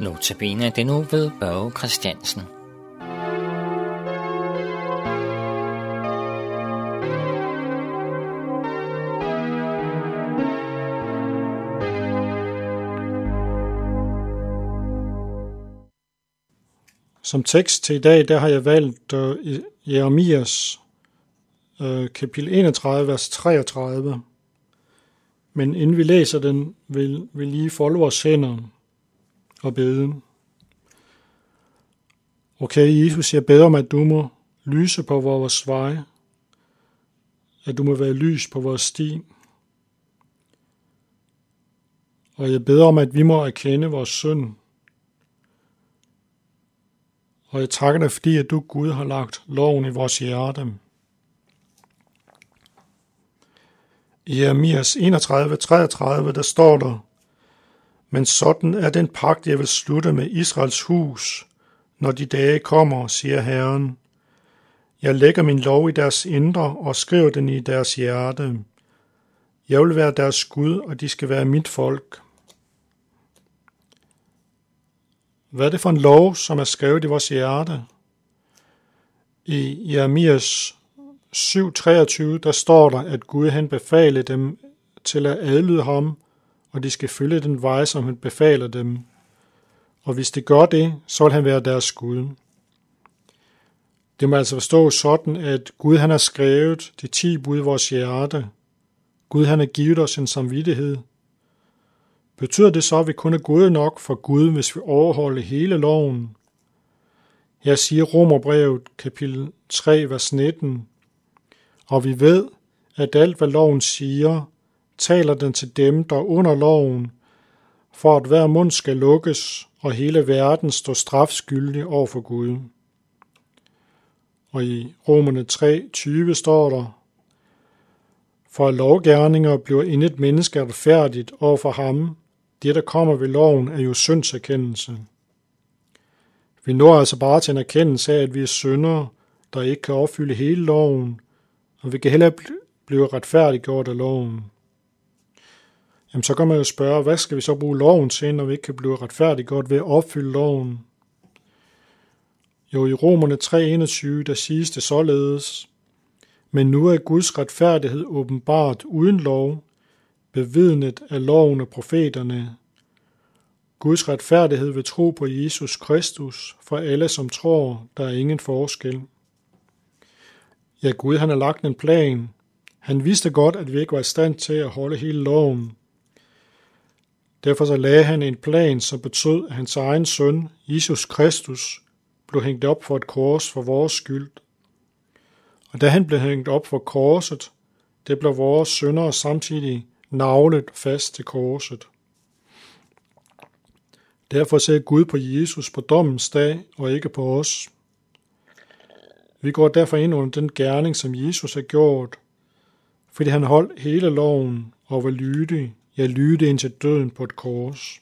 Notabene det nu ved Børge Christiansen. Som tekst til i dag, der har jeg valgt uh, Jeremias uh, kapitel 31, vers 33. Men inden vi læser den, vil vi lige folde vores hænder og bede. Okay, Jesus, jeg beder om, at du må lyse på vores vej, at du må være lys på vores sti. Og jeg beder om, at vi må erkende vores synd. Og jeg takker dig, fordi at du, Gud, har lagt loven i vores hjerte. I Jeremias 31, 33, der står der, men sådan er den pagt, jeg vil slutte med Israels hus, når de dage kommer, siger Herren. Jeg lægger min lov i deres indre og skriver den i deres hjerte. Jeg vil være deres Gud, og de skal være mit folk. Hvad er det for en lov, som er skrevet i vores hjerte? I Jeremias 7.23, der står der, at Gud han befalede dem til at adlyde ham, og de skal følge den vej, som han befaler dem. Og hvis de gør det, så vil han være deres Gud. Det må altså forstå sådan, at Gud han har skrevet de ti bud i vores hjerte. Gud han har givet os en samvittighed. Betyder det så, at vi kun er gode nok for Gud, hvis vi overholder hele loven? Her siger Romerbrevet kapitel 3, vers 19, og vi ved, at alt hvad loven siger, taler den til dem, der under loven, for at hver mund skal lukkes, og hele verden står strafskyldig over for Gud. Og i Romerne 3:20 står der, For lovgærninger bliver intet menneske retfærdigt over for ham. Det, der kommer ved loven, er jo syndserkendelse. Vi når altså bare til en erkendelse af, at vi er syndere, der ikke kan opfylde hele loven, og vi kan heller blive retfærdiggjort af loven. Jamen så kan man jo spørge, hvad skal vi så bruge loven til, når vi ikke kan blive retfærdiggjort ved at opfylde loven? Jo, i Romerne 3.21, der siges det således, men nu er Guds retfærdighed åbenbart uden lov, bevidnet af loven og profeterne. Guds retfærdighed ved tro på Jesus Kristus for alle, som tror, der er ingen forskel. Ja, Gud han har lagt en plan. Han vidste godt, at vi ikke var i stand til at holde hele loven. Derfor så lagde han en plan, som betød, at hans egen søn, Jesus Kristus, blev hængt op for et kors for vores skyld. Og da han blev hængt op for korset, det blev vores sønder samtidig navlet fast til korset. Derfor ser Gud på Jesus på dommens dag og ikke på os. Vi går derfor ind under den gerning, som Jesus har gjort, fordi han holdt hele loven og var lydig, ja ind indtil døden på et kors.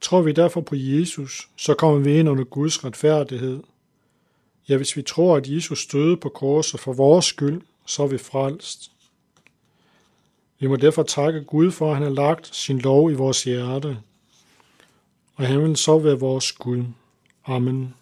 Tror vi derfor på Jesus, så kommer vi ind under Guds retfærdighed. Ja, hvis vi tror, at Jesus døde på korset for vores skyld, så er vi frelst. Vi må derfor takke Gud for, at han har lagt sin lov i vores hjerte, og han vil så være vores Gud. Amen.